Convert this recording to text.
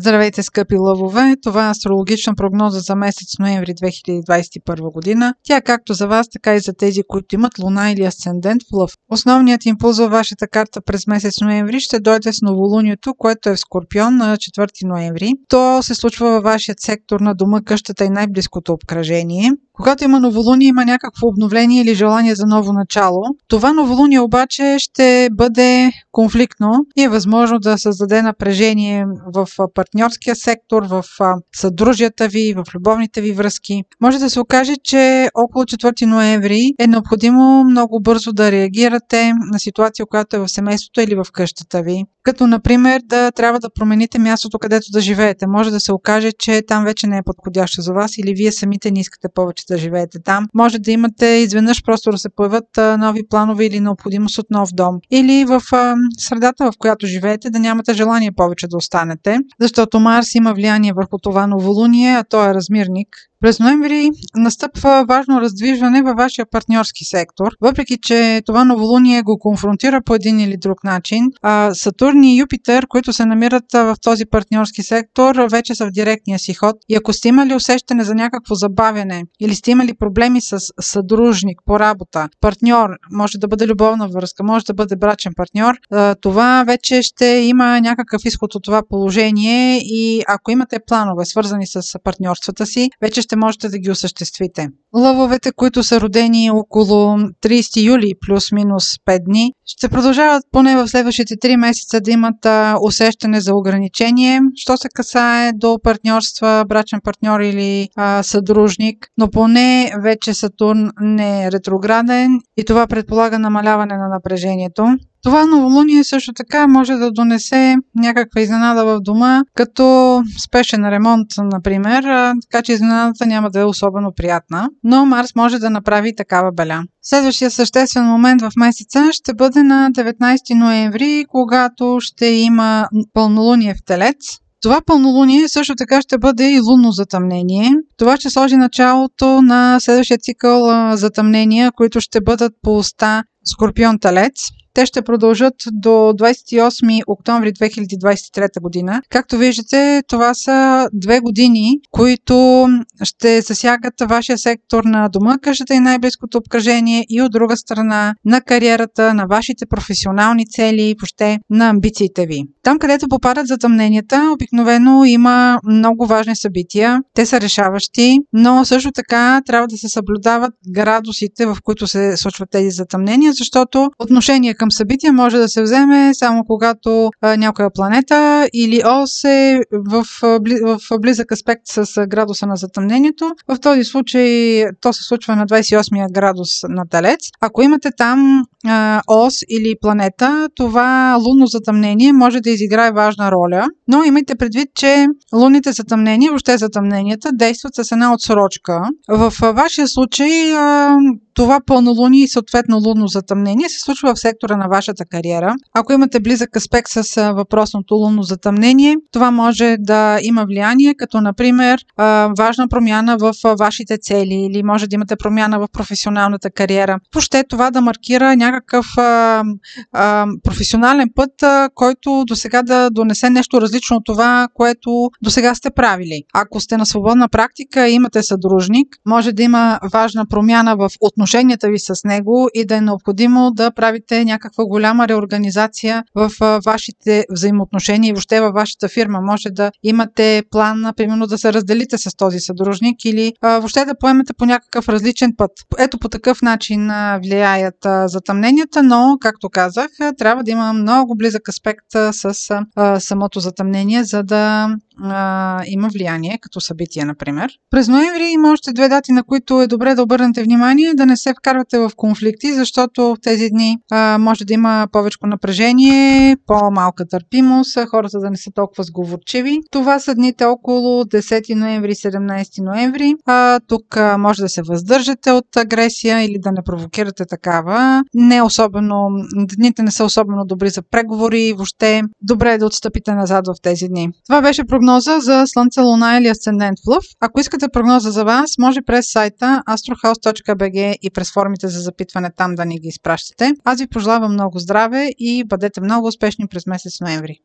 Здравейте, скъпи лъвове! Това е астрологична прогноза за месец ноември 2021 година. Тя е както за вас, така и за тези, които имат луна или асцендент в лъв. Основният импулс във вашата карта през месец ноември ще дойде с новолунието, което е в Скорпион на 4 ноември. То се случва във вашия сектор на дома, къщата и най-близкото обкръжение. Когато има новолуние, има някакво обновление или желание за ново начало. Това новолуние обаче ще бъде конфликтно и е възможно да създаде напрежение в партньорския сектор, в съдружията ви, в любовните ви връзки. Може да се окаже, че около 4 ноември е необходимо много бързо да реагирате на ситуация, която е в семейството или в къщата ви. Като, например, да трябва да промените мястото, където да живеете. Може да се окаже, че там вече не е подходящо за вас или вие самите не искате повече да живеете там. Може да имате изведнъж просто да се появят нови планове или необходимост от нов дом. Или в средата, в която живеете, да нямате желание повече да останете, защото Марс има влияние върху това новолуние, а то е размирник. През ноември настъпва важно раздвижване във вашия партньорски сектор. Въпреки, че това новолуние го конфронтира по един или друг начин, а Сатурн и Юпитер, които се намират в този партньорски сектор, вече са в директния си ход. И ако сте имали усещане за някакво забавяне или сте имали проблеми с съдружник по работа, партньор, може да бъде любовна връзка, може да бъде брачен партньор, това вече ще има някакъв изход от това положение и ако имате планове свързани с партньорствата си, вече ще можете да ги осъществите. Лъвовете, които са родени около 30 юли плюс-минус 5 дни, ще продължават поне в следващите 3 месеца да имат усещане за ограничение, що се касае до партньорства, брачен партньор или а, съдружник, но поне вече Сатурн не е ретрограден и това предполага намаляване на напрежението. Това новолуние също така може да донесе някаква изненада в дома, като спешен ремонт, например, така че изненадата няма да е особено приятна, но Марс може да направи такава беля. Следващия съществен момент в месеца ще бъде на 19 ноември, когато ще има пълнолуние в Телец. Това пълнолуние също така ще бъде и лунно затъмнение. Това ще сложи началото на следващия цикъл затъмнения, които ще бъдат по уста Скорпион Талец. Те ще продължат до 28 октомври 2023 година. Както виждате, това са две години, които ще засягат вашия сектор на дома, къщата и най-близкото обкръжение и от друга страна на кариерата, на вашите професионални цели и въобще на амбициите ви. Там, където попадат затъмненията, обикновено има много важни събития. Те са решаващи, но също така трябва да се съблюдават градусите, в които се случват тези затъмнения, защото отношение към събития може да се вземе само когато а, някоя планета или ос е в, в близък аспект с градуса на затъмнението. В този случай то се случва на 28 градус на Телец. Ако имате там а, ос или планета, това лунно затъмнение може да изиграе важна роля, но имайте предвид, че лунните затъмнения, въобще затъмненията, действат с една отсрочка. В вашия случай а, това пълнолуние и съответно лунно затъмнение се случва в сектора на вашата кариера. Ако имате близък аспект с въпросното лунно затъмнение, това може да има влияние, като например важна промяна в вашите цели или може да имате промяна в професионалната кариера. Въобще това да маркира някакъв професионален път, който до сега да донесе нещо различно от това, което до сега сте правили. Ако сте на свободна практика и имате съдружник, може да има важна промяна в отношенията ви с него и да е необходимо да правите някаква голяма реорганизация в вашите взаимоотношения и въобще във вашата фирма. Може да имате план, примерно, да се разделите с този съдружник или въобще да поемете по някакъв различен път. Ето по такъв начин влияят затъмненията, но, както казах, трябва да има много близък аспект с самото затъмнение, за да а, има влияние, като събитие, например. През ноември има още две дати, на които е добре да обърнете внимание, да не се вкарвате в конфликти, защото в тези дни а, може да има повече напрежение, по-малка търпимост, хората да не са толкова сговорчиви. Това са дните около 10 ноември 17 ноември. А, тук а, може да се въздържате от агресия или да не провокирате такава. Не особено, дните не са особено добри за преговори, въобще добре е да отстъпите назад в тези дни. Това беше прогноз прогноза за Слънце, Луна или Асцендент в Лъв. Ако искате прогноза за вас, може през сайта astrohouse.bg и през формите за запитване там да ни ги изпращате. Аз ви пожелавам много здраве и бъдете много успешни през месец ноември.